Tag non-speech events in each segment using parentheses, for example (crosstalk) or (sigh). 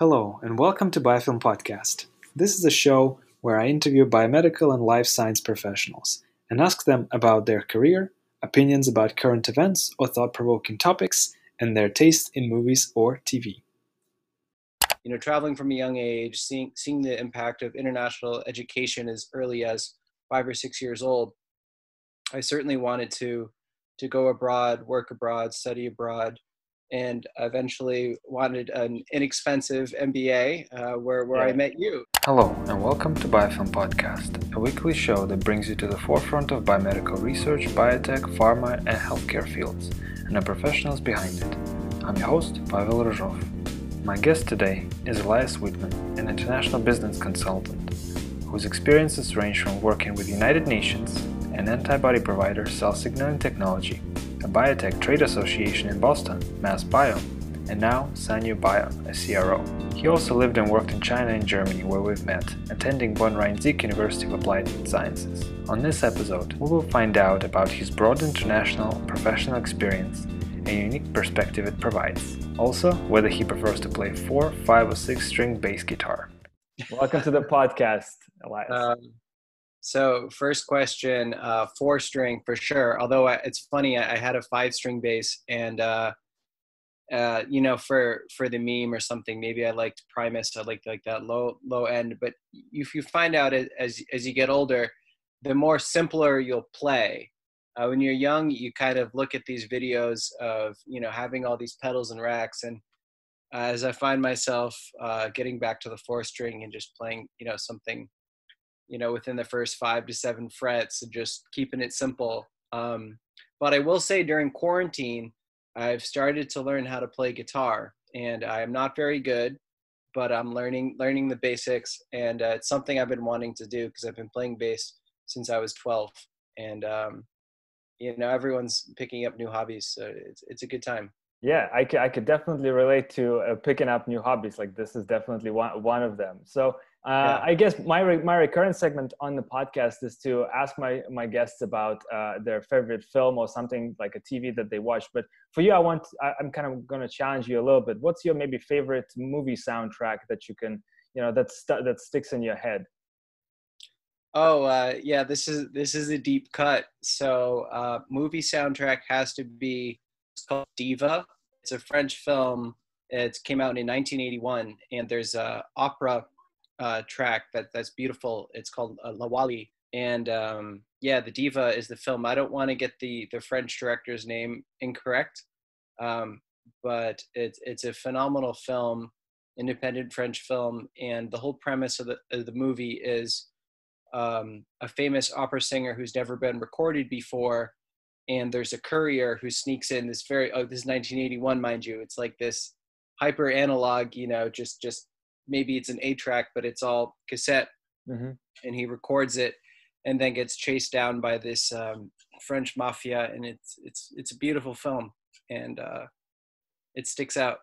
Hello, and welcome to Biofilm Podcast. This is a show where I interview biomedical and life science professionals and ask them about their career, opinions about current events or thought provoking topics, and their taste in movies or TV. You know, traveling from a young age, seeing, seeing the impact of international education as early as five or six years old, I certainly wanted to, to go abroad, work abroad, study abroad, and eventually wanted an inexpensive MBA uh, where, where yeah. I met you. Hello, and welcome to Biofilm Podcast, a weekly show that brings you to the forefront of biomedical research, biotech, pharma, and healthcare fields, and the professionals behind it. I'm your host, Pavel Rozhov. My guest today is Elias Whitman, an international business consultant whose experiences range from working with United Nations, and antibody provider, cell signaling technology, a biotech trade association in Boston, MassBio, and now Sanyo Bio, a CRO. He also lived and worked in China and Germany where we've met, attending Bonn Rhein-Sieg University of Applied Sciences. On this episode, we will find out about his broad international professional experience and unique perspective it provides. Also, whether he prefers to play 4, 5 or 6 string bass guitar. Welcome to the podcast, Elias. Um, so first question, uh, four string for sure. Although I, it's funny, I, I, had a five string bass, and uh, uh, you know, for for the meme or something, maybe I liked Primus. I liked like that low low end. But if you find out as as you get older, the more simpler you'll play. Uh, when you're young, you kind of look at these videos of you know having all these pedals and racks, and as I find myself uh, getting back to the four string and just playing, you know, something you know, within the first five to seven frets and just keeping it simple. Um, but I will say during quarantine, I've started to learn how to play guitar, and I'm not very good, but I'm learning learning the basics, and uh, it's something I've been wanting to do because I've been playing bass since I was 12, and um, you know everyone's picking up new hobbies, so it's it's a good time. Yeah, I I could definitely relate to uh, picking up new hobbies. Like this is definitely one one of them. So uh, yeah. I guess my re- my recurrent segment on the podcast is to ask my my guests about uh, their favorite film or something like a TV that they watch. But for you, I want I, am kind of going to challenge you a little bit. What's your maybe favorite movie soundtrack that you can you know that st- that sticks in your head? Oh uh, yeah, this is this is a deep cut. So uh, movie soundtrack has to be it's called Diva. It's a French film. It came out in 1981, and there's a opera uh, track that that's beautiful. It's called uh, La Wally, and um, yeah, the Diva is the film. I don't want to get the the French director's name incorrect, um, but it's it's a phenomenal film, independent French film, and the whole premise of the of the movie is um, a famous opera singer who's never been recorded before, and there's a courier who sneaks in this very oh this is 1981 mind you it's like this hyper analog you know just just maybe it's an A track, but it's all cassette, mm-hmm. and he records it, and then gets chased down by this um, French mafia, and it's it's it's a beautiful film, and uh, it sticks out.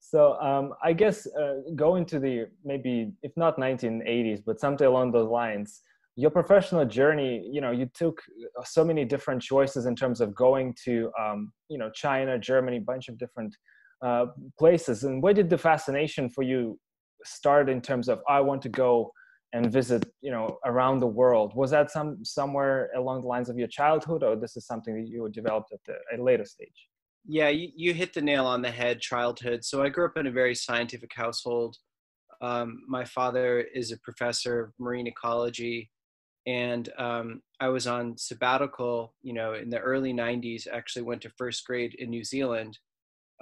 So um, I guess uh, going to the maybe if not 1980s, but something along those lines. Your professional journey, you know, you took so many different choices in terms of going to, um, you know, China, Germany, bunch of different uh, places. And where did the fascination for you start in terms of I want to go and visit, you know, around the world? Was that some somewhere along the lines of your childhood, or this is something that you developed at the, a later stage? Yeah, you, you hit the nail on the head. Childhood. So I grew up in a very scientific household. Um, my father is a professor of marine ecology, and um, I was on sabbatical. You know, in the early '90s, actually went to first grade in New Zealand.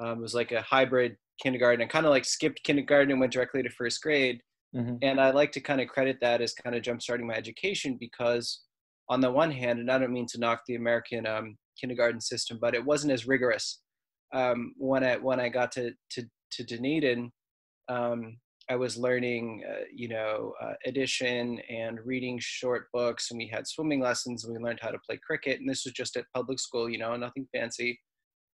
Um, it was like a hybrid kindergarten. I kind of like skipped kindergarten and went directly to first grade. Mm-hmm. And I like to kind of credit that as kind of jump starting my education because, on the one hand, and I don't mean to knock the American um, kindergarten system, but it wasn't as rigorous. Um, when I when I got to to to Dunedin, um, I was learning, uh, you know, uh, addition and reading short books, and we had swimming lessons, and we learned how to play cricket. And this was just at public school, you know, nothing fancy.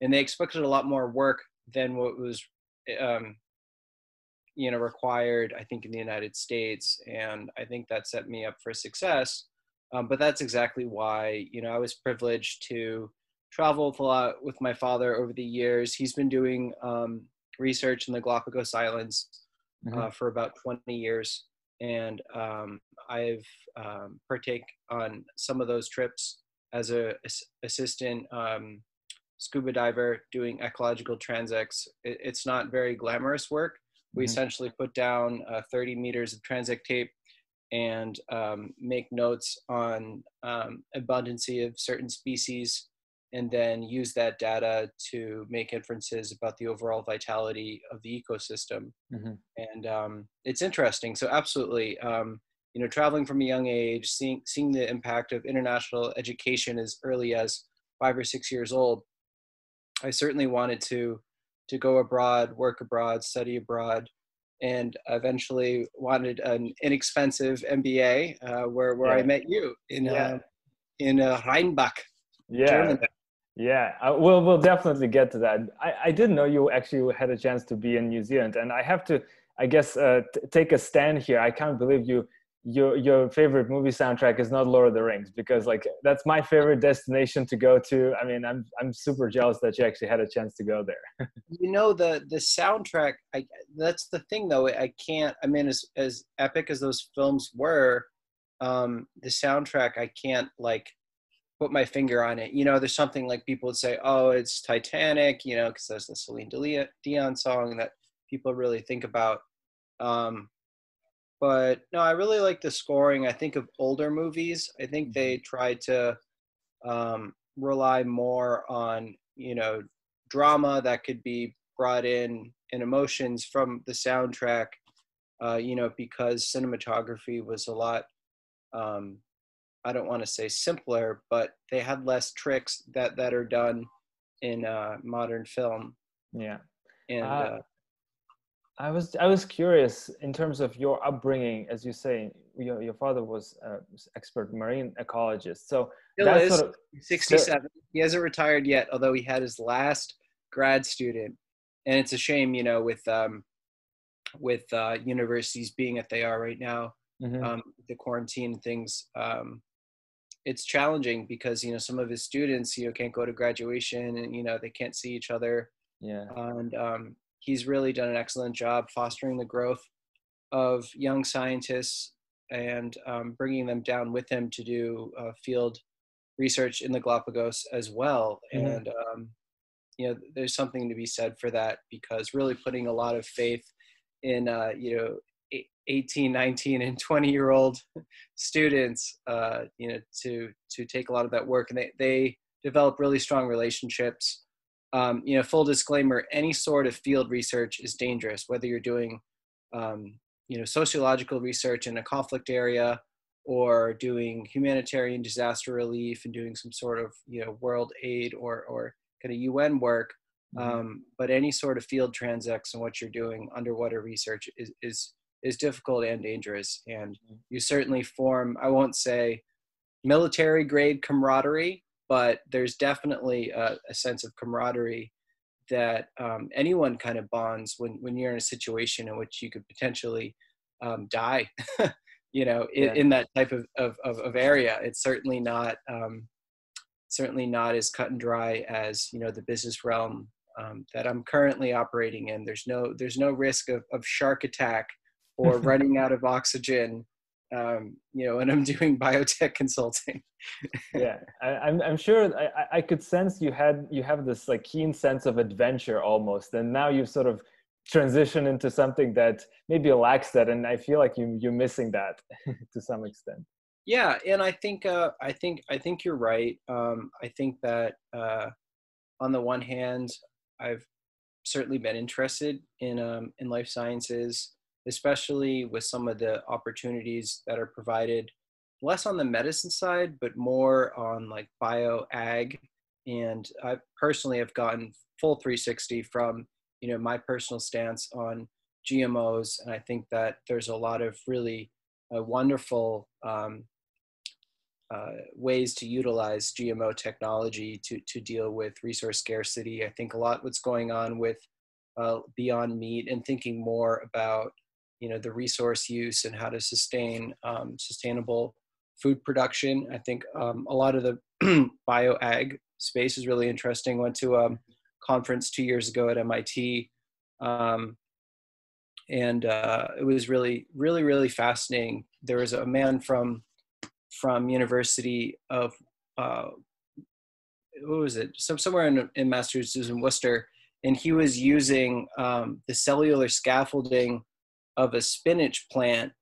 And they expected a lot more work than what was um, you know required i think in the united states and i think that set me up for success um, but that's exactly why you know i was privileged to travel a lot with my father over the years he's been doing um, research in the galapagos islands mm-hmm. uh, for about 20 years, and um, I've um, partake on some of those trips as a assistant um, scuba diver doing ecological transects. It, it's not very glamorous work. We mm-hmm. essentially put down uh, 30 meters of transect tape and um, make notes on um, abundancy of certain species and then use that data to make inferences about the overall vitality of the ecosystem mm-hmm. and um, it's interesting so absolutely um, you know traveling from a young age seeing seeing the impact of international education as early as five or six years old i certainly wanted to to go abroad work abroad study abroad and eventually wanted an inexpensive MBA, uh, where where yeah. I met you in yeah. uh, in uh, Rheinbach, yeah. Germany. Yeah, uh, we'll we'll definitely get to that. I, I didn't know you actually had a chance to be in New Zealand, and I have to, I guess, uh, t- take a stand here. I can't believe you your your favorite movie soundtrack is not Lord of the Rings because like that's my favorite destination to go to. I mean, I'm I'm super jealous that you actually had a chance to go there. (laughs) you know the the soundtrack. I that's the thing though. I can't. I mean, as as epic as those films were, um, the soundtrack I can't like put my finger on it. You know, there's something like people would say, "Oh, it's Titanic," you know, because there's the Celine Dion song that people really think about. Um, but no, I really like the scoring. I think of older movies. I think they mm-hmm. try to um, rely more on you know drama that could be brought in and emotions from the soundtrack. Uh, you know, because cinematography was a lot. Um, I don't want to say simpler, but they had less tricks that that are done in uh, modern film. Yeah, and uh, uh I was I was curious in terms of your upbringing, as you say, your your father was an expert marine ecologist. So that's sort of, 67. he hasn't retired yet, although he had his last grad student, and it's a shame, you know, with um, with uh, universities being at they are right now, mm-hmm. um, the quarantine things. Um, it's challenging because you know some of his students you know can't go to graduation and you know they can't see each other yeah and um, he's really done an excellent job fostering the growth of young scientists and um, bringing them down with him to do uh, field research in the Galapagos as well. Mm-hmm. And um, you know, there's something to be said for that because really putting a lot of faith in uh, you know 18, 19, and 20 year old students, uh, you know, to to take a lot of that work, and they they develop really strong relationships um, you know, full disclaimer: any sort of field research is dangerous, whether you're doing, um, you know, sociological research in a conflict area, or doing humanitarian disaster relief and doing some sort of, you know, world aid or or kind of UN work. Mm-hmm. Um, but any sort of field transects and what you're doing underwater research is is is difficult and dangerous, and mm-hmm. you certainly form. I won't say military grade camaraderie but there's definitely a, a sense of camaraderie that um, anyone kind of bonds when, when you're in a situation in which you could potentially um, die, (laughs) you know, in, yeah. in, that type of, of, of, area. It's certainly not, um, certainly not as cut and dry as, you know, the business realm um, that I'm currently operating in. There's no, there's no risk of, of shark attack or (laughs) running out of oxygen um, you know, and I'm (laughs) doing biotech consulting. yeah, I, am I'm, I'm sure I, I could sense you had you have this like keen sense of adventure almost, and now you've sort of transitioned into something that maybe lacks that, and I feel like you you're missing that (laughs) to some extent. Yeah, and I think uh, I think I think you're right. Um, I think that uh, on the one hand, I've certainly been interested in um, in life sciences especially with some of the opportunities that are provided less on the medicine side, but more on like bio ag. And I personally have gotten full 360 from, you know, my personal stance on GMOs. And I think that there's a lot of really uh, wonderful um, uh, ways to utilize GMO technology to, to deal with resource scarcity. I think a lot what's going on with uh, Beyond Meat and thinking more about you know the resource use and how to sustain um, sustainable food production. I think um, a lot of the (clears throat) bio ag space is really interesting. Went to a conference two years ago at MIT, um, and uh, it was really, really, really fascinating. There was a man from from University of uh, what was it? Some somewhere in, in Massachusetts in Worcester, and he was using um, the cellular scaffolding of a spinach plant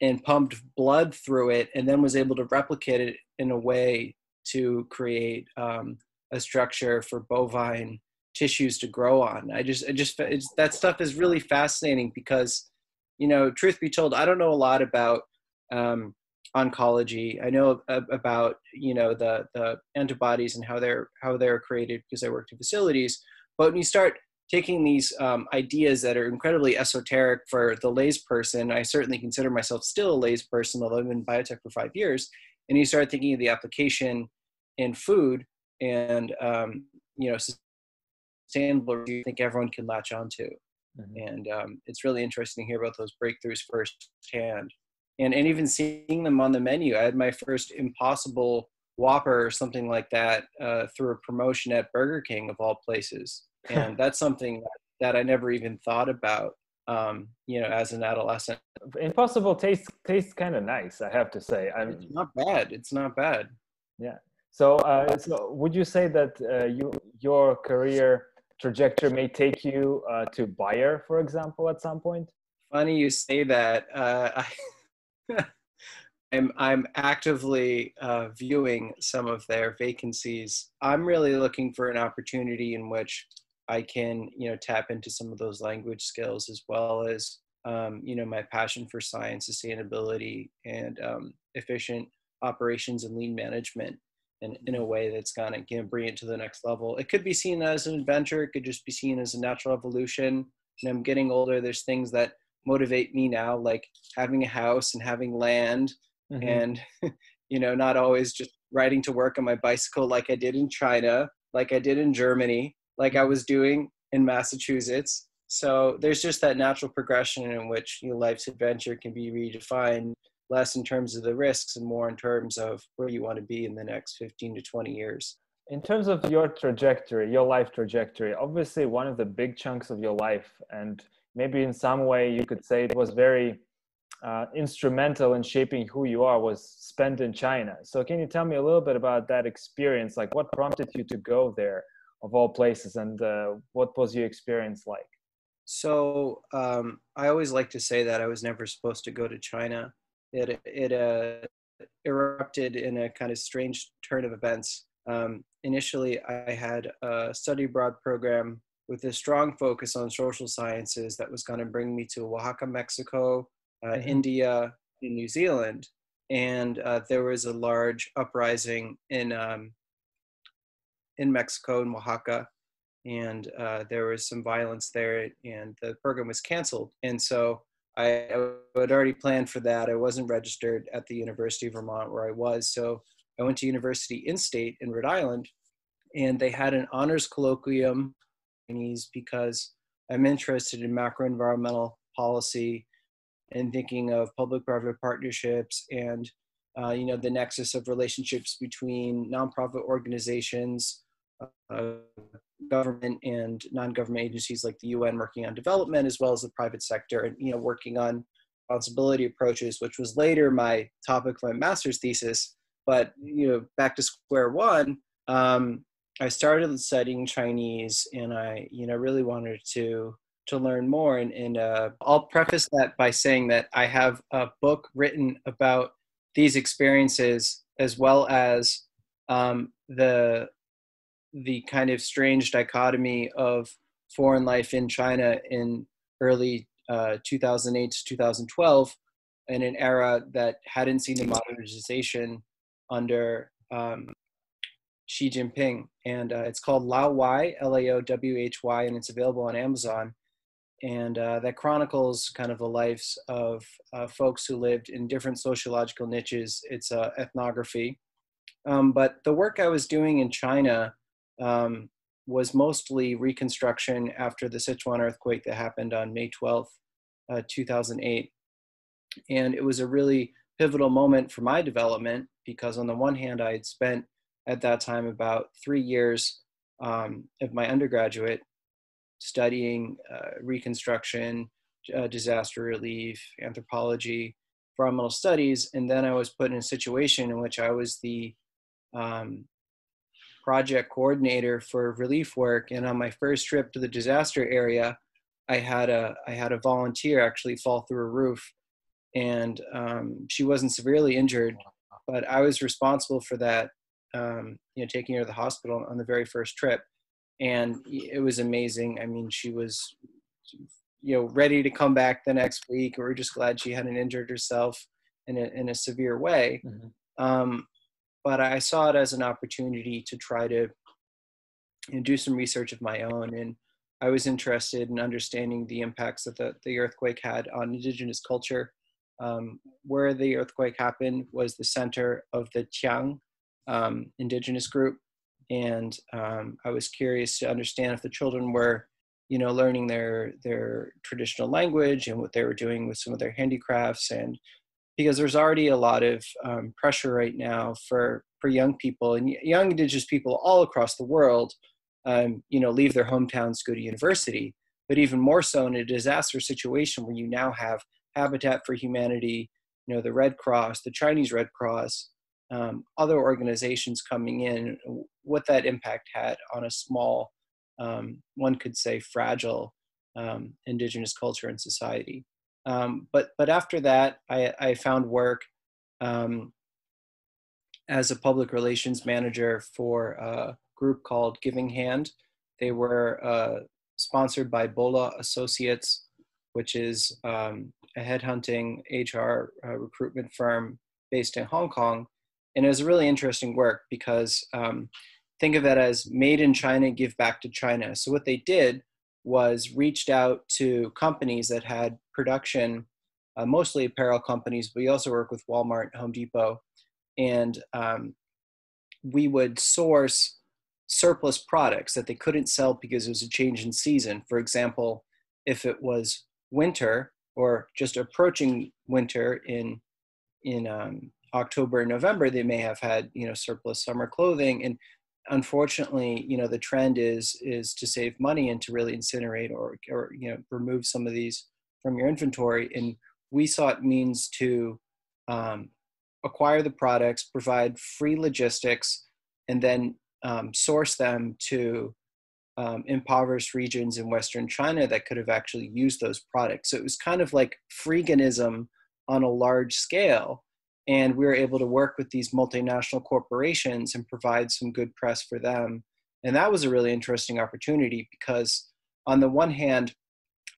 and pumped blood through it, and then was able to replicate it in a way to create um, a structure for bovine tissues to grow on. I just, I just, that stuff is really fascinating because, you know, truth be told, I don't know a lot about um, oncology. I know about, you know, the the antibodies and how they're how they're created because I worked in facilities. But when you start taking these um, ideas that are incredibly esoteric for the lays person, I certainly consider myself still a lays person, although I've been in biotech for five years. And you start thinking of the application in food and um, you know sustainable. Or do you think everyone can latch onto, mm-hmm. and um, it's really interesting to hear about those breakthroughs firsthand. And and even seeing them on the menu, I had my first Impossible Whopper or something like that uh, through a promotion at Burger King of all places, and (laughs) that's something that I never even thought about um, you know, as an adolescent. Impossible tastes tastes kind of nice, I have to say. I'm, it's not bad. It's not bad. Yeah. So, uh, so would you say that uh, you your career trajectory may take you uh, to Bayer, for example, at some point? Funny you say that. Uh, I, (laughs) I'm I'm actively uh, viewing some of their vacancies. I'm really looking for an opportunity in which I can, you know, tap into some of those language skills as well as, um, you know, my passion for science, sustainability, and um, efficient operations and lean management in, in a way that's going to you know, bring it to the next level. It could be seen as an adventure. It could just be seen as a natural evolution. And I'm getting older. There's things that motivate me now, like having a house and having land, mm-hmm. and (laughs) you know, not always just riding to work on my bicycle like I did in China, like I did in Germany, like I was doing in Massachusetts. So there's just that natural progression in which you know, life's adventure can be redefined less in terms of the risks and more in terms of where you want to be in the next 15 to 20 years. In terms of your trajectory, your life trajectory, obviously one of the big chunks of your life, and maybe in some way you could say it was very uh, instrumental in shaping who you are, was spent in China. So, can you tell me a little bit about that experience? Like, what prompted you to go there, of all places, and uh, what was your experience like? So, um, I always like to say that I was never supposed to go to China it it uh, erupted in a kind of strange turn of events. Um, initially, I had a study abroad program with a strong focus on social sciences that was going to bring me to Oaxaca, Mexico, uh, mm-hmm. India, and New Zealand. And uh, there was a large uprising in um, in Mexico in Oaxaca, and uh, there was some violence there, and the program was canceled. And so I, had already planned for that. I wasn't registered at the University of Vermont where I was, so I went to University in State in Rhode Island, and they had an honors colloquium because I'm interested in macro environmental policy and thinking of public-private partnerships and uh, you know the nexus of relationships between nonprofit organizations, government and non-government agencies like the UN working on development as well as the private sector and you know working on responsibility approaches which was later my topic for my master's thesis. But you know back to square one um, I started studying Chinese and I you know really wanted to to learn more. And, and uh, I'll preface that by saying that I have a book written about these experiences as well as um, the the kind of strange dichotomy of foreign life in China in early uh, 2008 to 2012 in an era that hadn't seen the modernization under um, Xi Jinping. And uh, it's called Lao Why, L A O W H Y, and it's available on Amazon. And uh, that chronicles kind of the lives of uh, folks who lived in different sociological niches. It's uh, ethnography. Um, but the work I was doing in China um, was mostly reconstruction after the Sichuan earthquake that happened on May 12th, uh, 2008. And it was a really pivotal moment for my development because, on the one hand, I had spent at that time about three years um, of my undergraduate studying uh, reconstruction, uh, disaster relief, anthropology, environmental studies, and then I was put in a situation in which I was the um, project coordinator for relief work. And on my first trip to the disaster area, I had a I had a volunteer actually fall through a roof, and um, she wasn't severely injured, but I was responsible for that. Um, you know, taking her to the hospital on the very first trip, and it was amazing. I mean, she was you know ready to come back the next week. We are just glad she hadn't injured herself in a in a severe way. Mm-hmm. Um, but I saw it as an opportunity to try to you know, do some research of my own and I was interested in understanding the impacts that the, the earthquake had on indigenous culture. Um, where the earthquake happened was the center of the Qiang um, indigenous group. And um, I was curious to understand if the children were, you know, learning their, their traditional language and what they were doing with some of their handicrafts. And because there's already a lot of um, pressure right now for, for young people and young indigenous people all across the world um, you know, leave their hometowns, go to university. But even more so in a disaster situation where you now have Habitat for Humanity, you know, the Red Cross, the Chinese Red Cross, um, other organizations coming in, what that impact had on a small, um, one could say, fragile um, indigenous culture and society. Um, but but after that, I, I found work um, as a public relations manager for a group called Giving Hand. They were uh, sponsored by Bo Le Associates, which is um, a headhunting HR uh, recruitment firm based in Hong Kong. And it was really interesting work because um, think of it as made in China, give back to China. So what they did was reached out to companies that had production, uh, mostly apparel companies, but we also work with Walmart, Home Depot, and um, we would source surplus products that they couldn't sell because it was a change in season. For example, if it was winter or just approaching winter in in um, October and November, they may have had you know surplus summer clothing. And unfortunately, you know the trend is is to save money and to really incinerate or or you know remove some of these from your inventory. And we sought means to um, acquire the products, provide free logistics, and then um, source them to um, impoverished regions in Western China that could have actually used those products. So it was kind of like freeganism on a large scale. And we were able to work with these multinational corporations and provide some good press for them. And that was a really interesting opportunity because, on the one hand,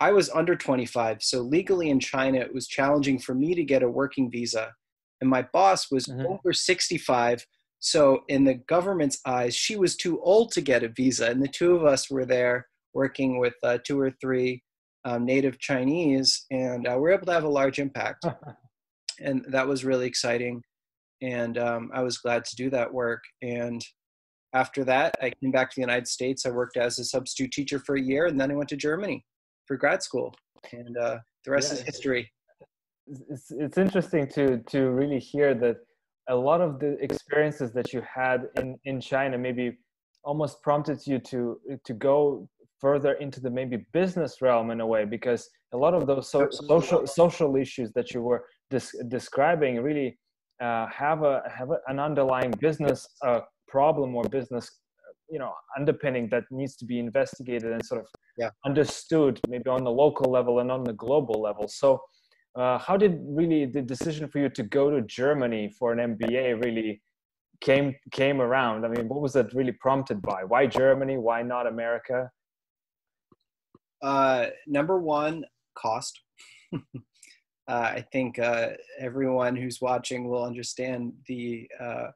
I was under 25. So legally in China, it was challenging for me to get a working visa. And my boss was mm-hmm. over 65 so, in the government's eyes, she was too old to get a visa, and the two of us were there working with uh, two or three um, native Chinese, and uh, we are able to have a large impact. (laughs) and that was really exciting. And um, I was glad to do that work. And after that, I came back to the United States. I worked as a substitute teacher for a year, and then I went to Germany for grad school. And uh, the rest yeah, is history. It's, it's interesting to to really hear that a lot of the experiences that you had in in China maybe almost prompted you to to go further into the maybe business realm in a way because a lot of those so, social social issues that you were describing really uh, have a have a, an underlying business uh, problem or business you know underpinning that needs to be investigated and sort of yeah. understood maybe on the local level and on the global level so uh, how did really the decision for you to go to Germany for an MBA really came came around? I mean, what was that really prompted by? Why Germany? Why not America? Uh, number one, cost. (laughs) uh, I think uh, everyone who's watching will understand the uh,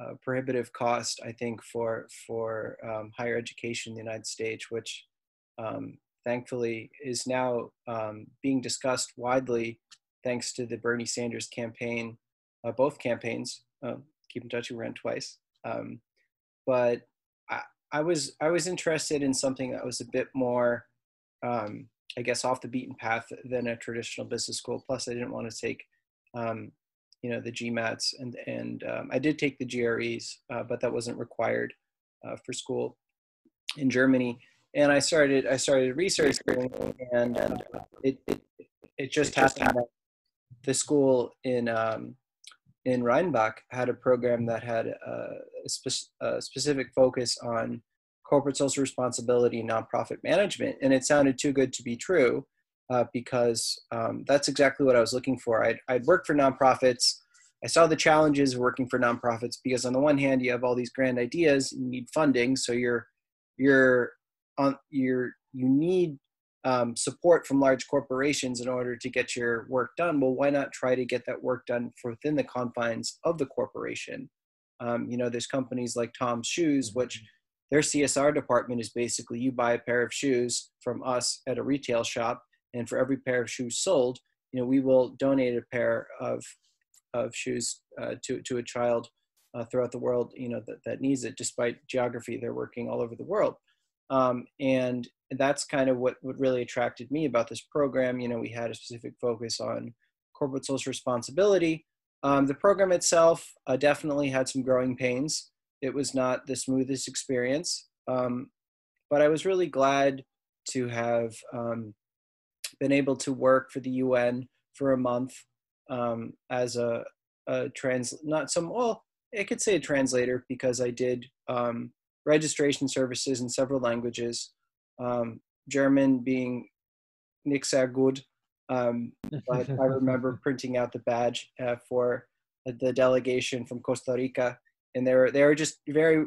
uh, prohibitive cost. I think for for um, higher education in the United States, which um, thankfully is now um, being discussed widely thanks to the Bernie Sanders campaign, uh, both campaigns. Uh, keep in touch, we ran twice. Um, but I, I, was I was interested in something that was a bit more, um, I guess, off the beaten path than a traditional business school. Plus, I didn't want to take, um, you know, the GMATs, and and um, I did take the GREs, uh, but that wasn't required uh, for school in Germany and I started I started researching, and, and it, it it just happened that the school in um, in Rheinbach had a program that had a, spe- a specific focus on corporate social responsibility nonprofit management, and it sounded too good to be true uh, because um, that's exactly what I was looking for. I'd, I'd worked for nonprofits. I saw the challenges of working for nonprofits because on the one hand, you have all these grand ideas, you need funding, so you're you're on you're you need um, support from large corporations in order to get your work done. Well, why not try to get that work done within the confines of the corporation? Um, you know, there's companies like Tom's Shoes, which their CSR department is basically you buy a pair of shoes from us at a retail shop, and for every pair of shoes sold, you know, we will donate a pair of of shoes uh, to to a child uh, throughout the world, you know, that, that needs it. Despite geography, they're working all over the world, um, and that's kind of what what really attracted me about this program. You know, we had a specific focus on corporate social responsibility. Um, the program itself uh, definitely had some growing pains. It was not the smoothest experience, um, but I was really glad to have um, been able to work for the UN for a month um, as a, a trans, not some, well, I could say a translator because I did um, registration services in several languages, um, German being nicht sehr gut. Um, but I (laughs) remember printing out the badge uh, for the delegation from Costa Rica, and they were they were just very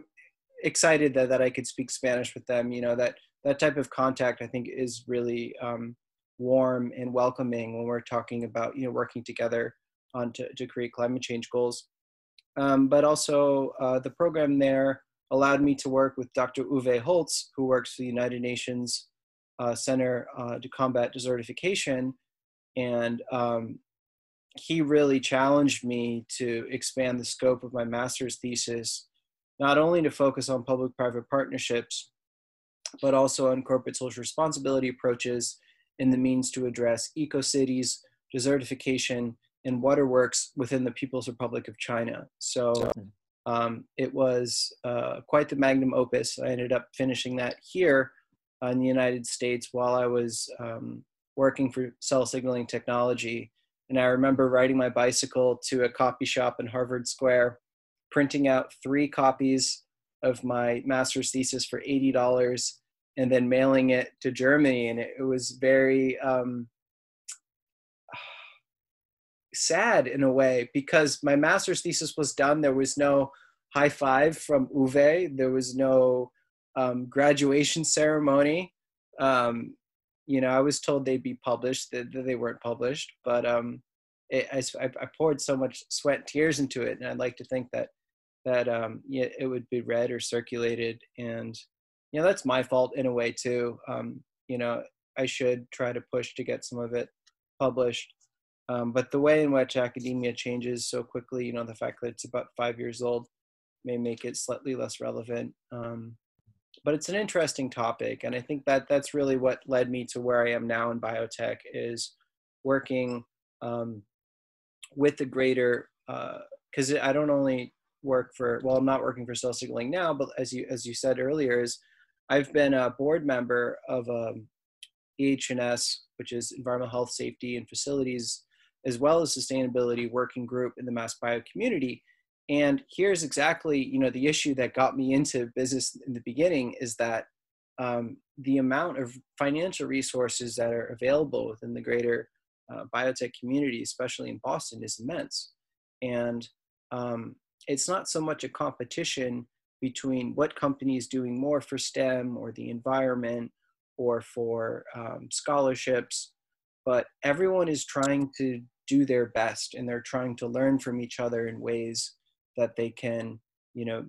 excited that, that I could speak Spanish with them. You know that that type of contact I think is really um, warm and welcoming when we're talking about you know working together on to, to create climate change goals. Um, but also uh, the program there allowed me to work with Dr. Uwe Holtz, who works for the United Nations uh, Center uh, to Combat Desertification, and um, he really challenged me to expand the scope of my master's thesis, not only to focus on public-private partnerships, but also on corporate social responsibility approaches and the means to address eco-cities, desertification, and waterworks within the People's Republic of China. So um, it was uh, quite the magnum opus. I ended up finishing that here in the United States while I was um, working for cell signaling technology. And I remember riding my bicycle to a copy shop in Harvard Square, printing out three copies of my master's thesis for $80 and then mailing it to Germany. And it, was very um, (sighs) sad in a way because my master's thesis was done. There was no high five from Uwe, there was no um, graduation ceremony. Um, you know, I was told they'd be published, that, that they weren't published, but um, it, I, I, poured so much sweat and tears into it, and I'd like to think that that um, it would be read or circulated, and you know, that's my fault in a way too. Um, you know, I should try to push to get some of it published. Um, but the way in which academia changes so quickly, you know, the fact that it's about five years old may make it slightly less relevant. Um, but it's an interesting topic and i think that that's really what led me to where i am now in biotech is working um, with the greater because uh, i don't only work for well i'm not working for cell signaling now but as you as you said earlier is i've been a board member of um, ehs which is environmental health safety and facilities as well as sustainability working group in the MassBio community and here's exactly, you know, the issue that got me into business in the beginning is that um, the amount of financial resources that are available within the greater uh, biotech community, especially in Boston, is immense. And um, it's not so much a competition between what company is doing more for STEM or the environment or for um, scholarships, but everyone is trying to do their best and they're trying to learn from each other in ways that they can, you know,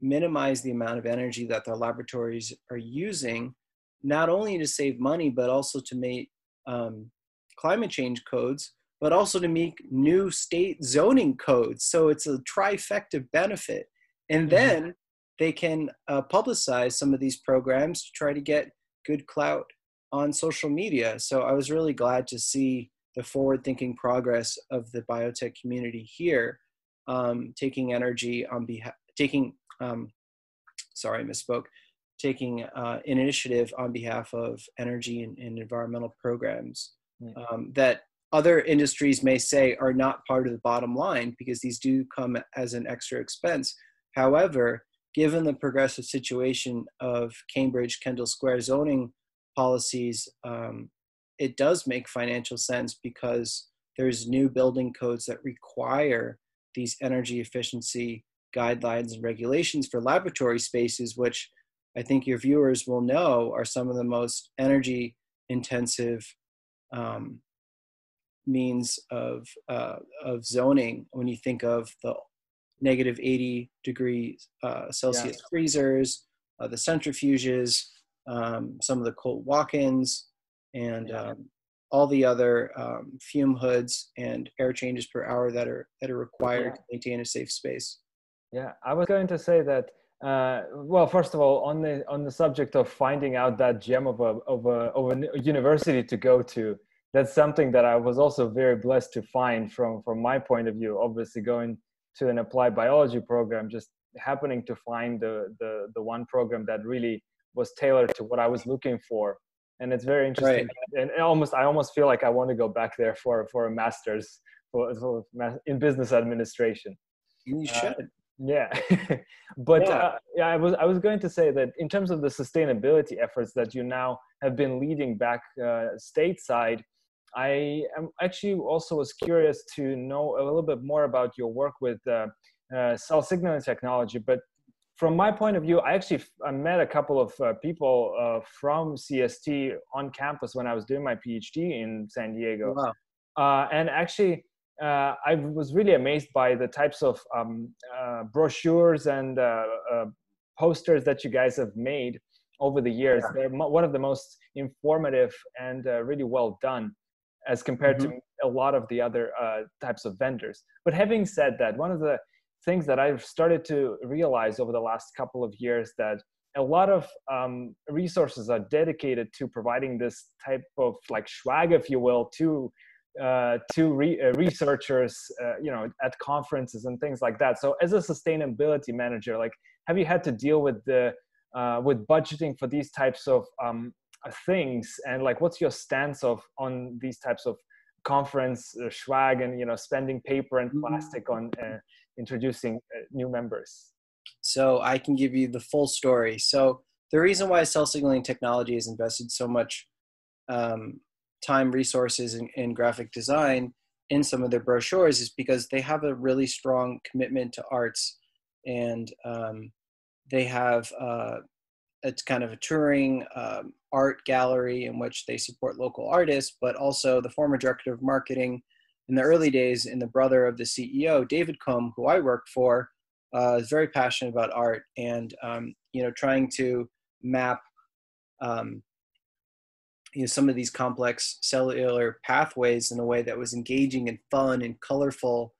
minimize the amount of energy that their laboratories are using, not only to save money, but also to make um, climate change codes, but also to make new state zoning codes. So it's a trifecta benefit. And mm-hmm. then they can uh, publicize some of these programs to try to get good clout on social media. So I was really glad to see the forward thinking progress of the biotech community here um, taking energy on behalf, taking, um, sorry, I misspoke, taking uh, an initiative on behalf of energy and, and environmental programs um, that other industries may say are not part of the bottom line because these do come as an extra expense. However, given the progressive situation of Cambridge Kendall Square zoning policies, um, it does make financial sense because there's new building codes that require these energy efficiency guidelines and regulations for laboratory spaces, which I think your viewers will know are some of the most energy intensive um, means of uh, of zoning when you think of the negative 80 degrees uh, Celsius yeah. freezers, uh, the centrifuges, um, some of the cold walk-ins, and um, all the other um, fume hoods and air changes per hour that are that are required yeah. to maintain a safe space. Yeah, I was going to say that. Uh, well, first of all, on the on the subject of finding out that gem of a of a of a university to go to, that's something that I was also very blessed to find from from my point of view. Obviously, going to an applied biology program, just happening to find the the the one program that really was tailored to what I was looking for, and it's very interesting. Right. And almost I almost feel like I want to go back there for for a master's for, for in business administration. You uh, should. Uh, yeah (laughs) but yeah. Uh, yeah i was i was going to say that in terms of the sustainability efforts that you now have been leading back uh, stateside I am actually also was curious to know a little bit more about your work with uh, uh, cell signaling technology. But from my point of view, I actually I met a couple of uh, people uh, from CST on campus when I was doing my PhD in San Diego. Wow. Uh, and actually, uh, I was really amazed by the types of um, brochures and posters that you guys have made over the years. Yeah. They're one of the most informative and really well done as compared mm-hmm. to a lot of the other uh, types of vendors. But having said that, one of the things that I've started to realize over the last couple of years that a lot of um, resources are dedicated to providing this type of like swag, if you will, to uh, to re- uh, researchers, uh, you know, at conferences and things like that. So, as a sustainability manager, like, have you had to deal with the uh, with budgeting for these types of um, uh, things and like what's your stance of on these types of conference uh, swag and you know spending paper and mm-hmm. plastic on uh, introducing uh, new members. So i can give you the full story. So the reason why cell signaling technology has invested so much um, time resources in, in, graphic design in some of their brochures is because they have a really strong commitment to arts and um, they have uh, it's kind of a touring um, art gallery in which they support local artists, but also the former director of marketing in the early days and the brother of the CEO, David Comb, who I work for, uh, is very passionate about art and um, you know trying to map um, you know some of these complex cellular pathways in a way that was engaging and fun and colorful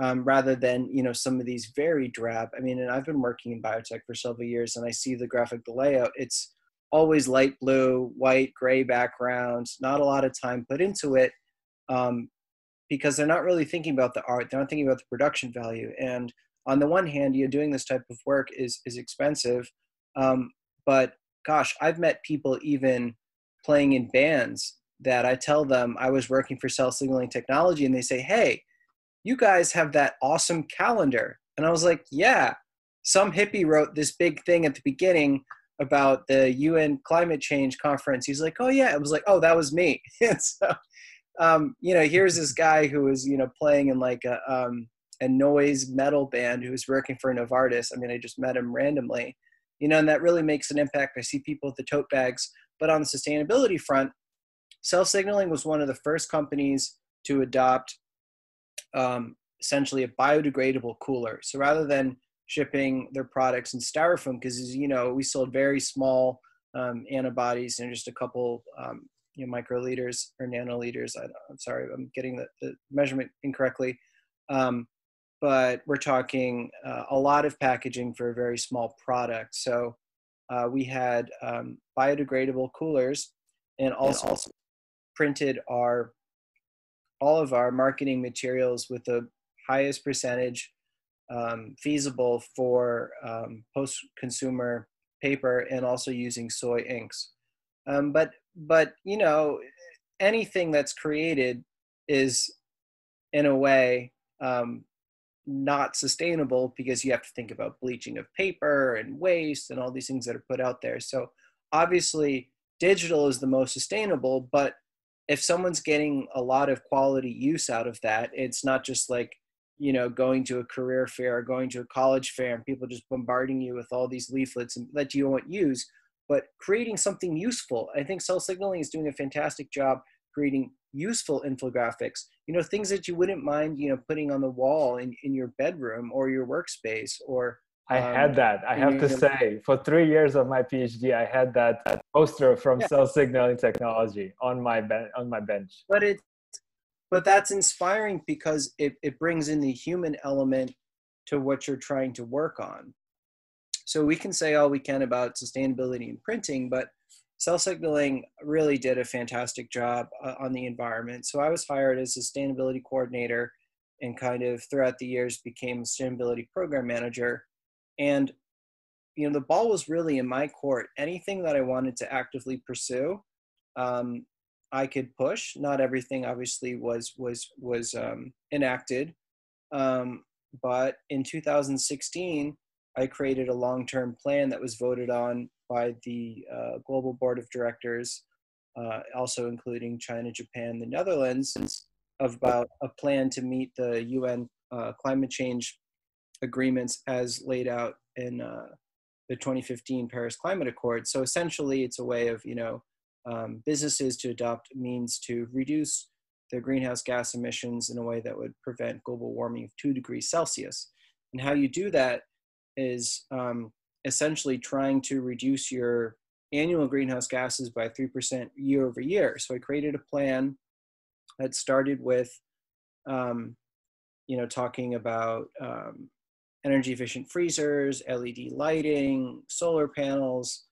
um, rather than you know some of these very drab. I mean, and I've been working in biotech for several years, and I see the graphic layout. It's always light blue, white, gray background Not a lot of time put into it um, because they're not really thinking about the art. They're not thinking about the production value. And on the one hand, you know, doing this type of work is is expensive, um, but gosh, I've met people even playing in bands that I tell them I was working for cell signaling technology, and they say, "Hey." you guys have that awesome calendar. And I was like, yeah, some hippie wrote this big thing at the beginning about the UN climate change conference. He's like, oh yeah. I was like, oh, that was me. (laughs) so, um, you know, here's this guy who was, you know, playing in like a, um, a noise metal band who's working for Novartis. I mean, I just met him randomly, you know, and that really makes an impact. I see people with the tote bags, but on the sustainability front, Cell Signaling was one of the first companies to adopt um, essentially a biodegradable cooler. So rather than shipping their products in styrofoam, because you know, we sold very small um, antibodies and just a couple um, you know, microliters or nanoliters. I, am sorry, I'm getting the, the measurement incorrectly. Um, but we're talking uh, a lot of packaging for a very small product. So uh, we had um, biodegradable coolers and also, also printed our all of our marketing materials with the highest percentage um, feasible for um, post-consumer paper and also using soy inks. Um, but but you know, anything that's created is in a way um, not sustainable because you have to think about bleaching of paper and waste and all these things that are put out there. So obviously, digital is the most sustainable, but if someone's getting a lot of quality use out of that, it's not just like you know going to a career fair, or going to a college fair, and people just bombarding you with all these leaflets that you won't use, but creating something useful. I think Cell Signaling is doing a fantastic job creating useful infographics you know things that you wouldn't mind you know putting on the wall in, in your bedroom or your workspace or I um, had that. I have to say, for three years of my PhD, I had that poster from yeah. cell signaling technology on my ben- on my bench. But it, but that's inspiring because it, it brings in the human element to what you're trying to work on. So we can say all we can about sustainability in printing, but Cell Signaling really did a fantastic job uh, on the environment. So I was hired as sustainability coordinator and kind of throughout the years became sustainability program manager. And you know, the ball was really in my court. Anything that I wanted to actively pursue, um, I could push. Not everything, obviously, was was was um, enacted. Um, but in 2016, I created a long-term plan that was voted on by the uh, Global Board of Directors, uh, also including China, Japan, the Netherlands, about a plan to meet the UN uh, climate change agreements as laid out in uh, the 2015 Paris Climate Accord. So essentially, it's a way of you know um, businesses to adopt means to reduce their greenhouse gas emissions in a way that would prevent global warming of two degrees Celsius. And how you do that is um, essentially trying to reduce your annual greenhouse gases by 3% year over year. So I created a plan that started with, um, you know, talking about um, energy efficient freezers, LED lighting, solar panels,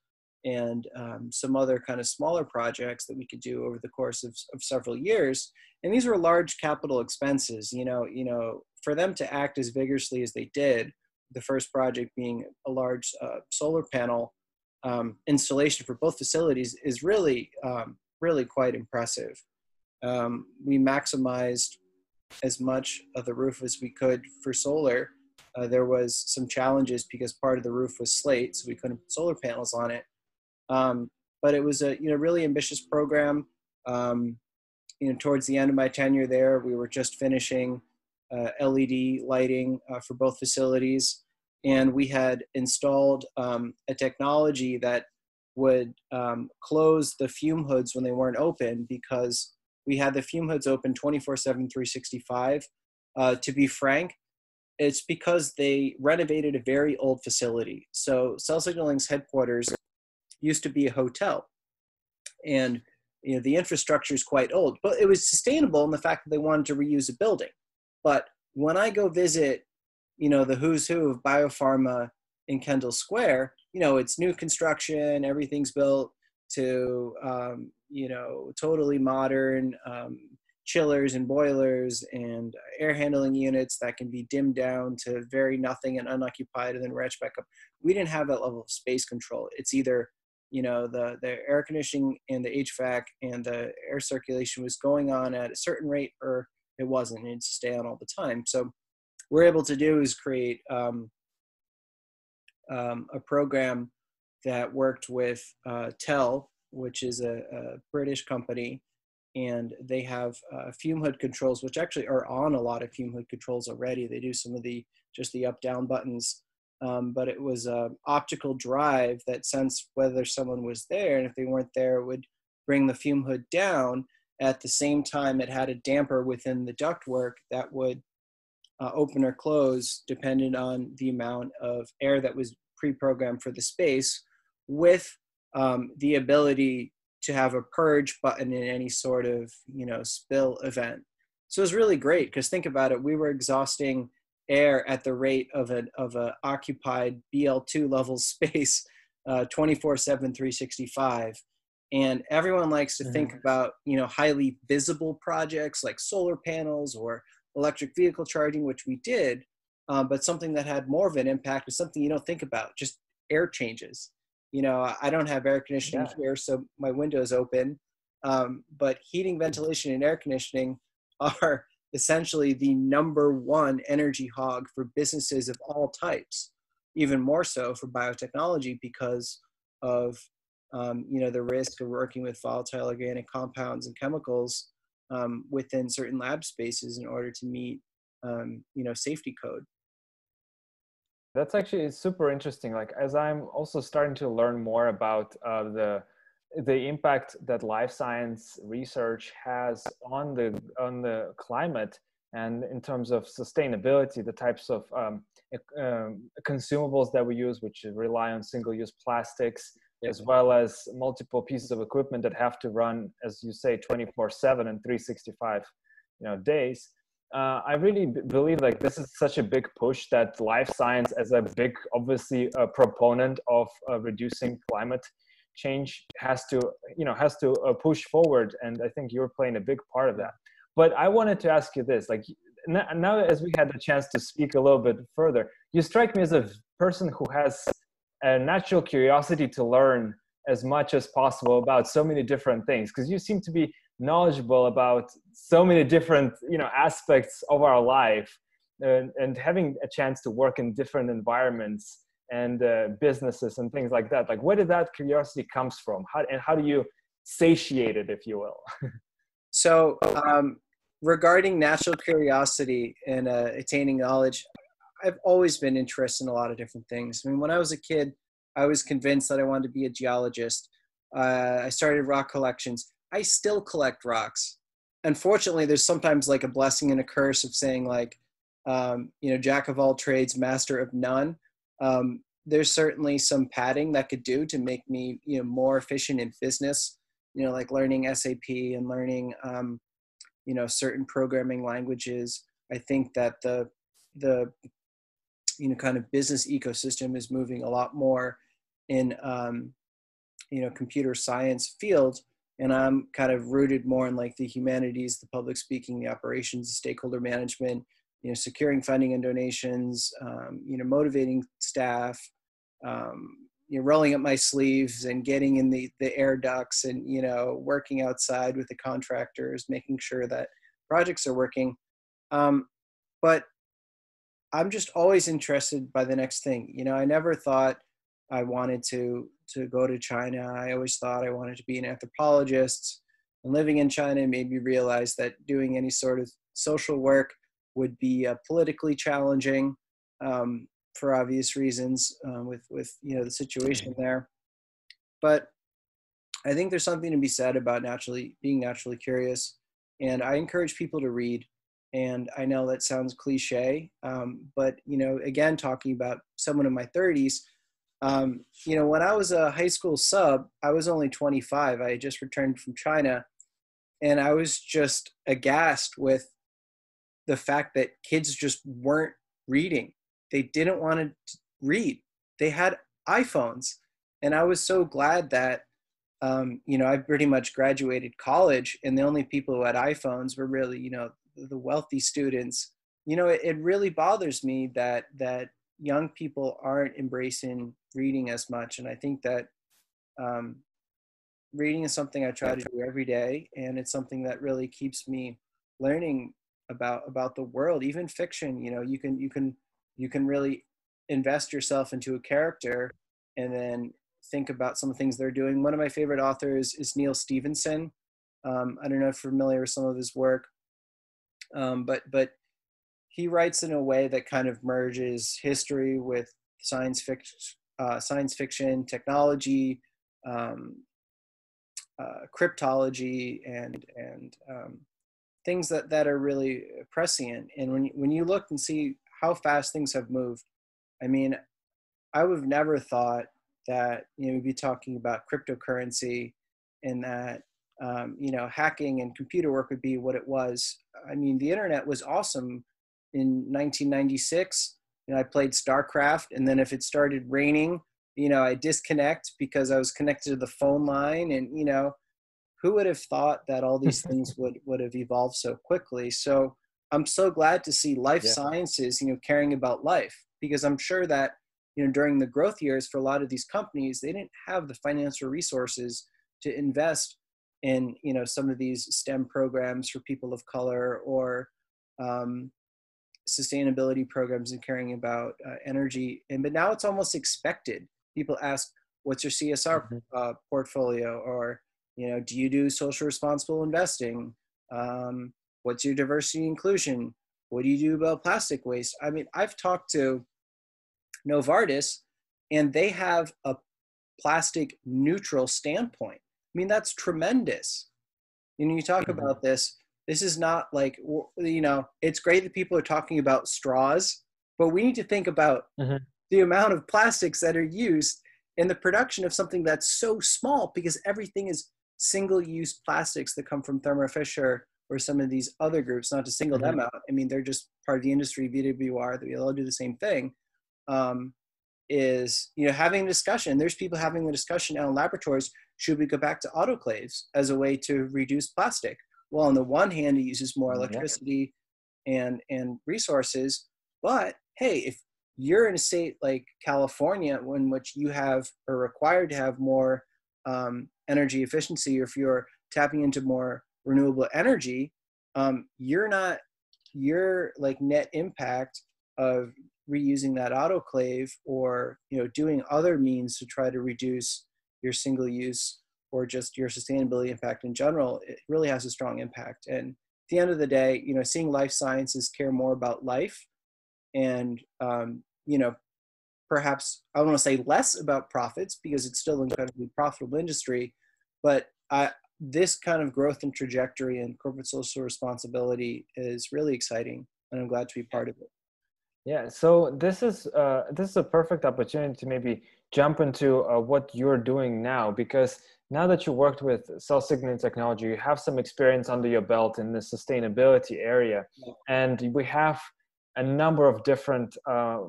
and um, some other kind of smaller projects that we could do over the course of, of several years. And these were large capital expenses, you know, you know, for them to act as vigorously as they did, the first project being a large uh, solar panel um, installation for both facilities is really, um, really quite impressive. Um, we maximized as much of the roof as we could for solar. Uh, there was some challenges because part of the roof was slate, so we couldn't put solar panels on it. Um, but it was a you know really ambitious program. Um, you know, towards the end of my tenure there, we were just finishing uh, LED lighting uh, for both facilities and we had installed um, a technology that would um, close the fume hoods when they weren't open because we had the fume hoods open 24 7 365 uh, to be frank it's because they renovated a very old facility. So cell signaling's headquarters used to be a hotel. And you know the infrastructure is quite old but it was sustainable in the fact that they wanted to reuse a building. But when i go visit you know the who's who of biopharma in Kendall Square, you know it's new construction, everything's built to um, you know totally modern um, chillers and boilers and air handling units that can be dimmed down to very nothing and unoccupied and then ratchet back up. We didn't have that level of space control. It's either you know the the air conditioning and the HVAC and the air circulation was going on at a certain rate or it wasn't. It needed to stay on all the time. So we're able to do is create um, um, a program that worked with uh, TEL, which is a, a, British company, and they have uh, fume hood controls, which actually are on a lot of fume hood controls already. They do some of the just the up down buttons, um, but it was an optical drive that sensed whether someone was there, and if they weren't there, it would bring the fume hood down. At the same time, it had a damper within the ductwork that would uh, open or close depended on the amount of air that was pre-programmed for the space with um, the ability to have a purge button in any sort of you know spill event so it was really great because think about it we were exhausting air at the rate of an of a occupied bl2 level (laughs) space uh, 24 7 365 and everyone likes to think mm-hmm. about you know highly visible projects like solar panels or electric vehicle charging, which we did, um, but something that had more of an impact was something you don't think about, just air changes. You know, I don't have air conditioning yeah. here, so my window is open. Um, but heating, ventilation, and air conditioning (laughs) are essentially the number one energy hog for businesses of all types. Even more so for biotechnology because of um, you know the risk of working with volatile organic compounds and chemicals um, within certain lab spaces in order to meet um, you know safety code. That's actually super interesting. Like as i'm also starting to learn more about uh, the the impact that life science research has on the on the climate and in terms of sustainability the types of um, um, consumables that we use which rely on single-use plastics as well as multiple pieces of equipment that have to run as you say 24 7 and 365 you know days. Uh, i really b- believe like this is such a big push that life science as a big obviously a proponent of uh, reducing climate change has to you know has to uh, push forward and i think you're playing a big part of that. But i wanted to ask you this like now as we had the chance to speak a little bit further you strike me as a person who has a natural curiosity to learn as much as possible about so many different things because you seem to be knowledgeable about so many different you know aspects of our life and, and having a chance to work in different environments and uh, businesses and things like that. Like where did that curiosity comes from? How, and how do you satiate it if you will? (laughs) So um, regarding natural curiosity and uh, attaining knowledge I've always been interested in a lot of different things. I mean, when I was a kid, I was convinced that I wanted to be a geologist. Uh, I started rock collections. I still collect rocks. Unfortunately, there's sometimes like a blessing and a curse of saying like, um, you know, jack of all trades, master of none. Um, there's certainly some padding that could do to make me, you know, more efficient in business. You know, like learning SAP and learning, um, you know, certain programming languages. I think that the the you know kind of business ecosystem is moving a lot more in um, you know computer science field and i'm kind of rooted more in like the humanities the public speaking the operations stakeholder management you know securing funding and donations um, you know motivating staff um, you know rolling up my sleeves and getting in the the air ducts and you know working outside with the contractors making sure that projects are working. Um, but I'm just always interested by the next thing. You know, I never thought I wanted to to go to China. I always thought I wanted to be an anthropologist. And living in China made me realize that doing any sort of social work would be uh, politically challenging um, for obvious reasons uh, with with you know the situation there. But I think there's something to be said about naturally being naturally curious, and I encourage people to read and i know that sounds cliche um, but you know again talking about someone in my 30s um, you know when i was a high school sub i was only 25 i had just returned from china and i was just aghast with the fact that kids just weren't reading. They didn't want to read. They had iphones and i was so glad that um, you know i pretty much graduated college and the only people who had iphones were really you know the wealthy students you know it, it really bothers me that that young people aren't embracing reading as much. And i think that um, reading is something i try to do every day and it's something that really keeps me learning about about the world even fiction. You know you can you can you can really invest yourself into a character and then think about some of the things they're doing. One of my favorite authors is Neal Stephenson. Um, i don't know if you're familiar with some of his work um, but but he writes in a way that kind of merges history with science fiction, uh, science fiction, technology, um, uh, cryptology, and and um, things that that are really prescient. And when when you look and see how fast things have moved, I mean, I would have never thought that you know we'd be talking about cryptocurrency and that um, you know, hacking and computer work would be what it was. I mean, the internet was awesome in 1996. You know, I played StarCraft, and then if it started raining, you know, I disconnect because I was connected to the phone line, and you know, who would have thought that all these (laughs) things would would have evolved so quickly? So I'm so glad to see life yeah. sciences, you know, caring about life because I'm sure that you know during the growth years for a lot of these companies they didn't have the financial resources to invest in you know some of these STEM programs for people of color or um, sustainability programs and caring about uh, energy. And but now it's almost expected. People ask, "What's your CSR mm-hmm. uh, portfolio?" Or you know, "Do you do social responsible investing?" Um, what's your diversity inclusion? What do you do about plastic waste? I mean, I've talked to Novartis, and they have a plastic neutral standpoint. I mean, that's tremendous. You know, you talk mm-hmm. about this. This is not like, you know, it's great that people are talking about straws, but we need to think about mm-hmm. the amount of plastics that are used in the production of something that's so small because everything is single use plastics that come from Thermo Fisher or some of these other groups, not to single mm-hmm. them out. I mean, they're just part of the industry, VWR, that we all do the same thing. Um, is you know having a discussion there's people having the discussion now in laboratories should we go back to autoclaves as a way to reduce plastic well on the one hand it uses more electricity yeah. and and resources but hey if you're in a state like california in which you have are required to have more um, energy efficiency or if you're tapping into more renewable energy um, you're not your like net impact of reusing that autoclave or you know doing other means to try to reduce your single use or just your sustainability impact in general it really has a strong impact. And at the end of the day you know seeing life sciences care more about life and um, you know perhaps i want to say less about profits because it's still an incredibly profitable industry but I, this kind of growth and trajectory and corporate social responsibility is really exciting and i'm glad to be part of it yeah, so this is uh, this is a perfect opportunity to maybe jump into uh, what you're doing now because now that you worked with cell signaling technology, you have some experience under your belt in the sustainability area, and we have a number of different uh,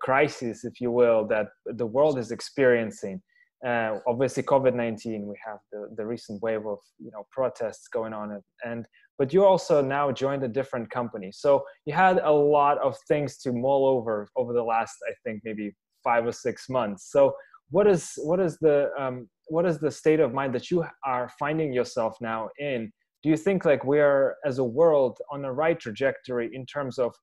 crises, if you will, that the world is experiencing. Uh, obviously, COVID nineteen. We have the, the recent wave of you know protests going on, and but you also now joined a different company. So you had a lot of things to mull over over the last, I think, maybe five or six months. So what is what is the um, what is the state of mind that you are finding yourself now in? Do you think like we are as a world on the right trajectory in terms of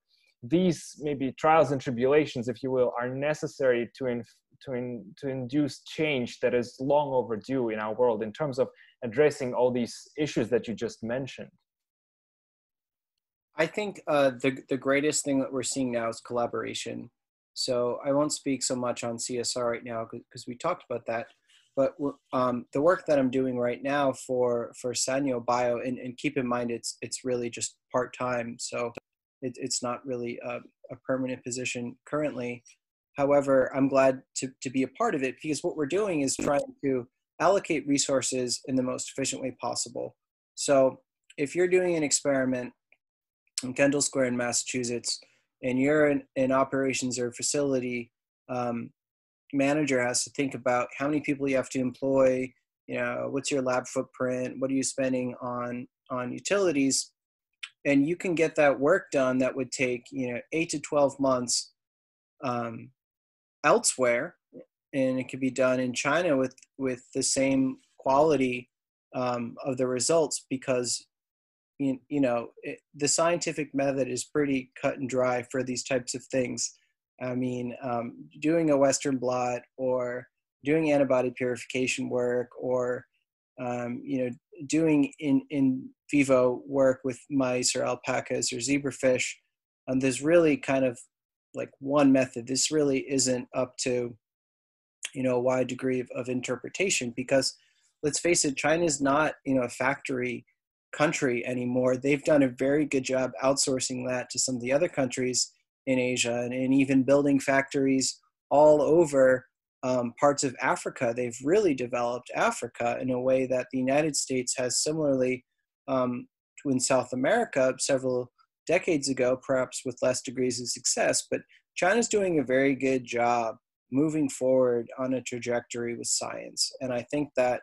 these maybe trials and tribulations, if you will, are necessary to in, to in, to induce change that is long overdue in our world in terms of addressing all these issues that you just mentioned? I think uh, the the greatest thing that we're seeing now is collaboration. So I won't speak so much on CSR right now because we talked about that. But um, the work that I'm doing right now for for Sanyou Bio, and, and keep in mind it's it's really just part time, so it, it's not really a, a permanent position currently. However, I'm glad to, to be a part of it because what we're doing is trying to allocate resources in the most efficient way possible. So if you're doing an experiment in Kendall Square in Massachusetts, and you're in, operations or facility um, manager has to think about how many people you have to employ, you know, what's your lab footprint, what are you spending on on utilities, and you can get that work done that would take you know eight to twelve months um, elsewhere, and it could be done in China with with the same quality um, of the results because you, you know it, the scientific method is pretty cut and dry for these types of things. I mean um, doing a western blot or doing antibody purification work or um, you know doing in in vivo work with mice or alpacas or zebrafish um, there's really kind of like one method. This really isn't up to you know a wide degree of, of interpretation because let's face it china is not you know a factory country anymore. They've done a very good job outsourcing that to some of the other countries in Asia and, and even building factories all over um, parts of Africa. They've really developed Africa in a way that the United States has similarly um, in South America several decades ago, perhaps with less degrees of success. But China's doing a very good job moving forward on a trajectory with science. And I think that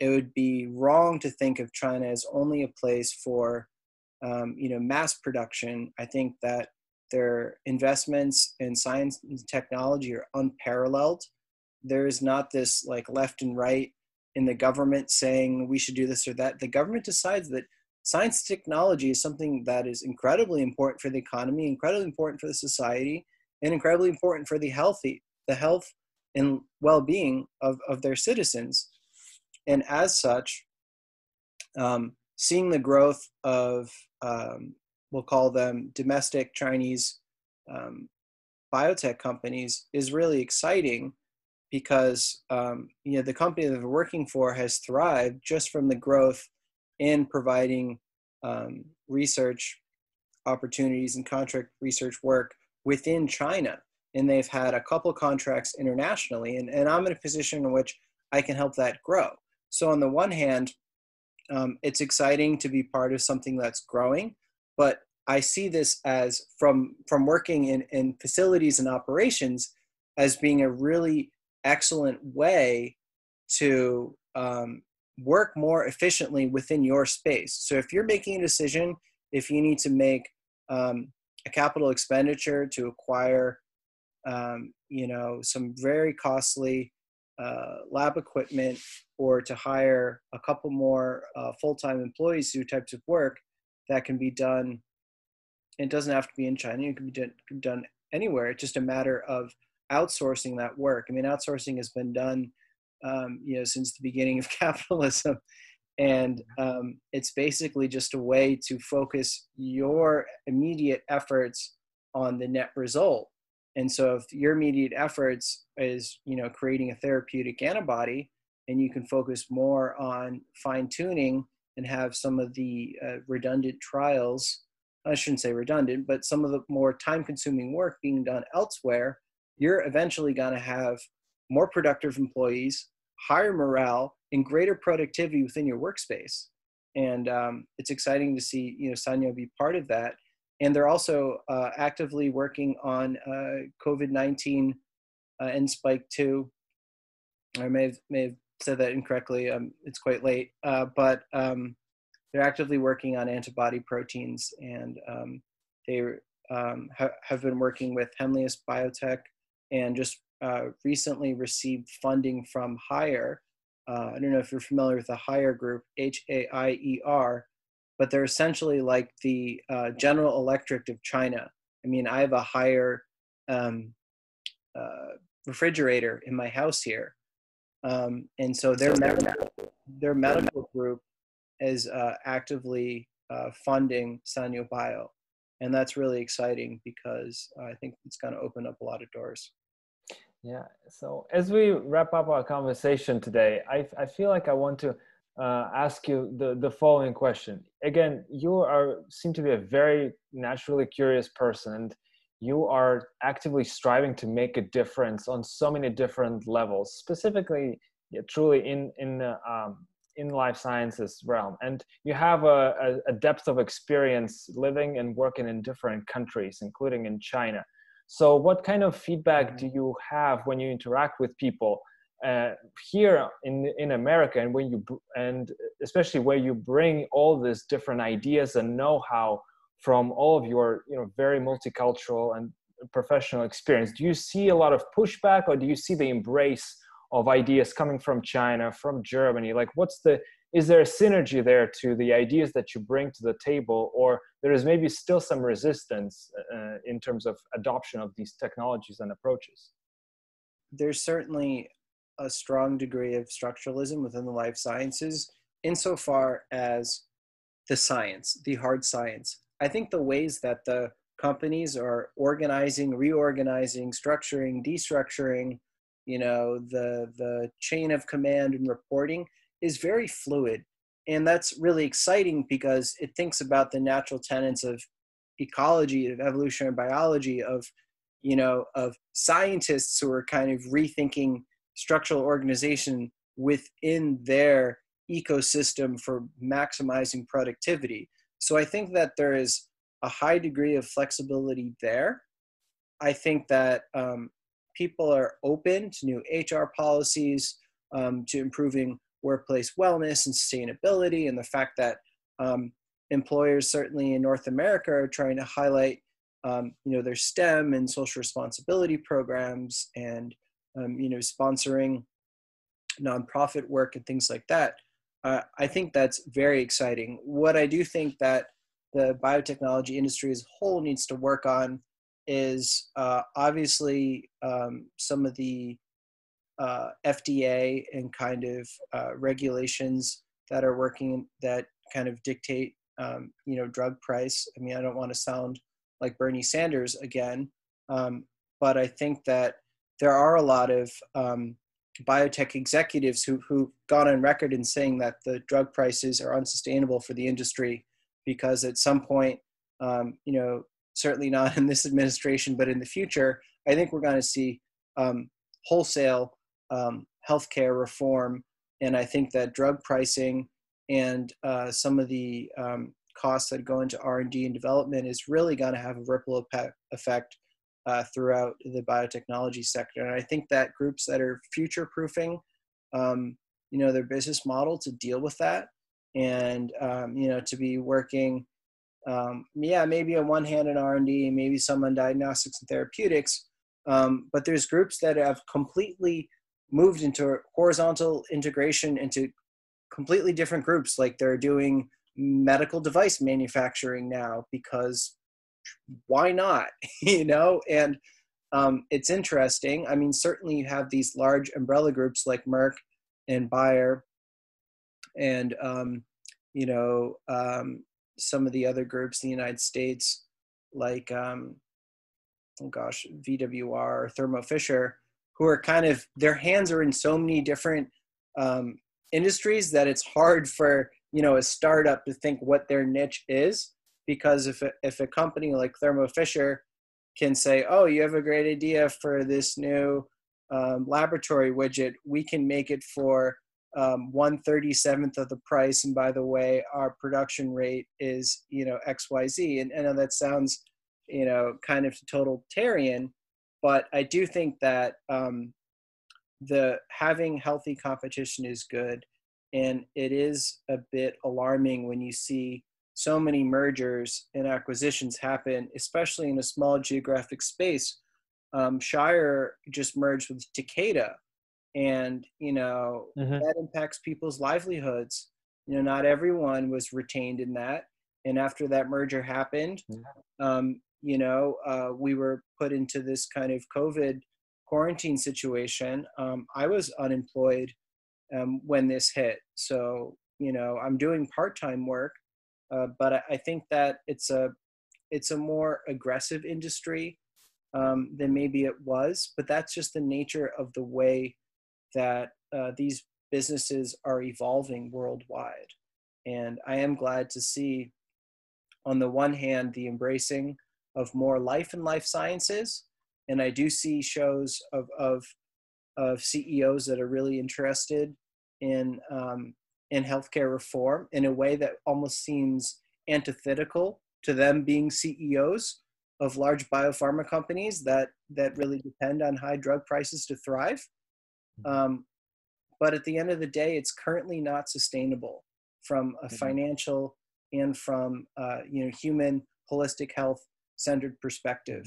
it would be wrong to think of China as only a place for, um, you know, mass production. I think that their investments in science and technology are unparalleled. There is not this like left and right in the government saying we should do this or that. The government decides that science technology is something that is incredibly important for the economy, incredibly important for the society, and incredibly important for the healthy, the health and well-being of, of their citizens. And as such, um, seeing the growth of um, we'll call them domestic Chinese um, biotech companies is really exciting because um, you know the company that they're working for has thrived just from the growth in providing um, research opportunities and contract research work within China. And they've had a couple contracts internationally, and, and I'm in a position in which I can help that grow. So, on the one hand, um, it's exciting to be part of something that's growing, but I see this as from from working in, in facilities and operations as being a really excellent way to um, work more efficiently within your space. So if you're making a decision, if you need to make um, a capital expenditure to acquire, um, you know, some very costly uh, lab equipment or to hire a couple more uh, full-time employees to do types of work that can be done. It doesn't have to be in China. It can be done, anywhere. It's just a matter of outsourcing that work. I mean, outsourcing has been done, um, you know, since the beginning of (laughs) capitalism, and um, it's basically just a way to focus your immediate efforts on the net result. And so, if your immediate efforts is, you know, creating a therapeutic antibody, and you can focus more on fine tuning and have some of the uh, redundant trials. I shouldn't say redundant, but some of the more time consuming work being done elsewhere you're eventually going to have more productive employees, higher morale, and greater productivity within your workspace. And um, it's exciting to see you know Sanyou be part of that. And they're also uh, actively working on uh, COVID nineteen uh, and Spike two. I may have, may have said that incorrectly. Um, it's quite late, uh, but um, they're actively working on antibody proteins, and um, they um, ha- have been working with Henlius Biotech and just uh, recently received funding from Haier. Uh, I don't know if you're familiar with the Haier Group, H A I E R, but they're essentially like the uh, General Electric of China. I mean, I have a Haier um, uh, refrigerator in my house here. Um, and so their, medical, their medical group is uh, actively uh, funding Sanyou Bio. And that's really exciting because I think it's going to open up a lot of doors. Yeah. So as we wrap up our conversation today, I, I feel like I want to uh, ask you the, the following question. Again, you are seem to be a very naturally curious person, and you are actively striving to make a difference on so many different levels, specifically, yeah, truly in in uh, um, in life sciences realm. And you have a, a depth of experience living and working in different countries, including in China. So, what kind of feedback do you have when you interact with people uh, here in in America, and when you and especially where you bring all these different ideas and know-how from all of your you know very multicultural and professional experience? Do you see a lot of pushback, or do you see the embrace of ideas coming from China, from Germany? Like, what's the is there a synergy there to the ideas that you bring to the table or there is maybe still some resistance uh, in terms of adoption of these technologies and approaches there's certainly a strong degree of structuralism within the life sciences insofar as the science the hard science i think the ways that the companies are organizing reorganizing structuring destructuring you know the the chain of command and reporting is very fluid. And that's really exciting because it thinks about the natural tenets of ecology, of evolutionary biology, of you know, of scientists who are kind of rethinking structural organization within their ecosystem for maximizing productivity. So I think that there is a high degree of flexibility there. I think that um, people are open to new HR policies, um, to improving workplace wellness and sustainability, and the fact that um, employers, certainly in North America, are trying to highlight um, you know, their STEM and social responsibility programs and, um, you know, sponsoring nonprofit work and things like that. Uh, I think that's very exciting. What I do think that the biotechnology industry as a whole needs to work on is uh, obviously um, some of the uh, FDA and kind of uh, regulations that are working that kind of dictate, um, you know, drug price. I mean, I don't want to sound like Bernie Sanders again, um, but I think that there are a lot of um, biotech executives who who gone on record in saying that the drug prices are unsustainable for the industry because at some point, um, you know, certainly not in this administration, but in the future, I think we're going to see um, wholesale um, healthcare reform, and I think that drug pricing and uh, some of the um, costs that go into R&D and development is really going to have a ripple effect uh, throughout the biotechnology sector. And I think that groups that are future proofing, um, you know, their business model to deal with that and, um, you know, to be working, um, yeah, maybe on one hand in R&D, maybe some on diagnostics and therapeutics, um, but there's groups that have completely moved into horizontal integration into completely different groups like they're doing medical device manufacturing now because why not? (laughs) You know and um, it's interesting. I mean certainly you have these large umbrella groups like merck and bayer and um, you know um, some of the other groups in the united states like um, oh gosh vwr or thermo fisher who are kind of their hands are in so many different um, industries that it's hard for you know a startup to think what their niche is because if a, if a company like Thermo Fisher can say, "Oh, you have a great idea for this new um, laboratory widget. We can make it for um, one thirty seventh of the price, and by the way, our production rate is you know X Y Z." And I know that sounds you know kind of totalitarian, but I do think that um, the having healthy competition is good, and it is a bit alarming when you see so many mergers and acquisitions happen, especially in a small geographic space. Um, Shire just merged with Takeda, and you know mm-hmm. that impacts people's livelihoods. You know, not everyone was retained in that, and after that merger happened, um, you know, uh, we were put into this kind of COVID quarantine situation. Um, I was unemployed um, when this hit, so you know, I'm doing part-time work, uh, but I, think that it's a it's a more aggressive industry um, than maybe it was. But that's just the nature of the way that uh, these businesses are evolving worldwide. And I am glad to see, on the one hand, the embracing of more life and life sciences. And I do see shows of, of, of CEOs that are really interested in, um, in healthcare reform in a way that almost seems antithetical to them being CEOs of large biopharma companies that, that really depend on high drug prices to thrive. Mm-hmm. Um, but at the end of the day, it's currently not sustainable from a mm-hmm. financial and from uh, you know human holistic health centered perspective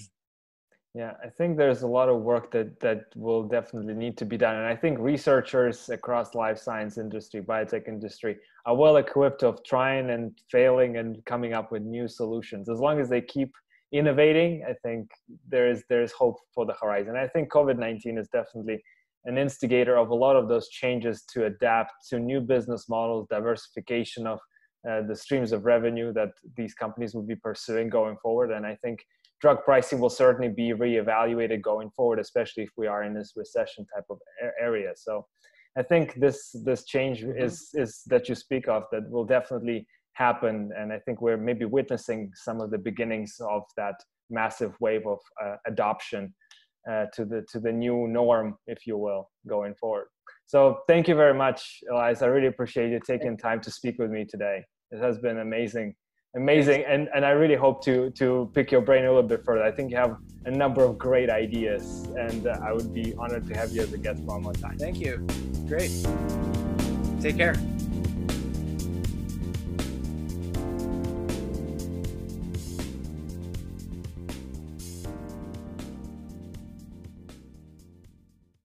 yeah i think there's a lot of work that that will definitely need to be done. And i think researchers across life science industry biotech industry are well equipped of trying and failing and coming up with new solutions. As long as they keep innovating i think there's there's hope for the horizon. I think covid-19 is definitely an instigator of a lot of those changes to adapt to new business models diversification of uh, the streams of revenue that these companies will be pursuing going forward. And I think drug pricing will certainly be reevaluated going forward, especially if we are in this recession type of area. So I think this this change mm-hmm. is is that you speak of that will definitely happen, and I think we're maybe witnessing some of the beginnings of that massive wave of uh, adoption uh, to the to the new norm, if you will, going forward. So thank you very much, Elias. I really appreciate you taking time to speak with me today. It has been amazing, amazing, and and I really hope to to pick your brain a little bit further. I think you have a number of great ideas, and uh, I would be honored to have you as a guest one more time. Thank you. Great. Take care.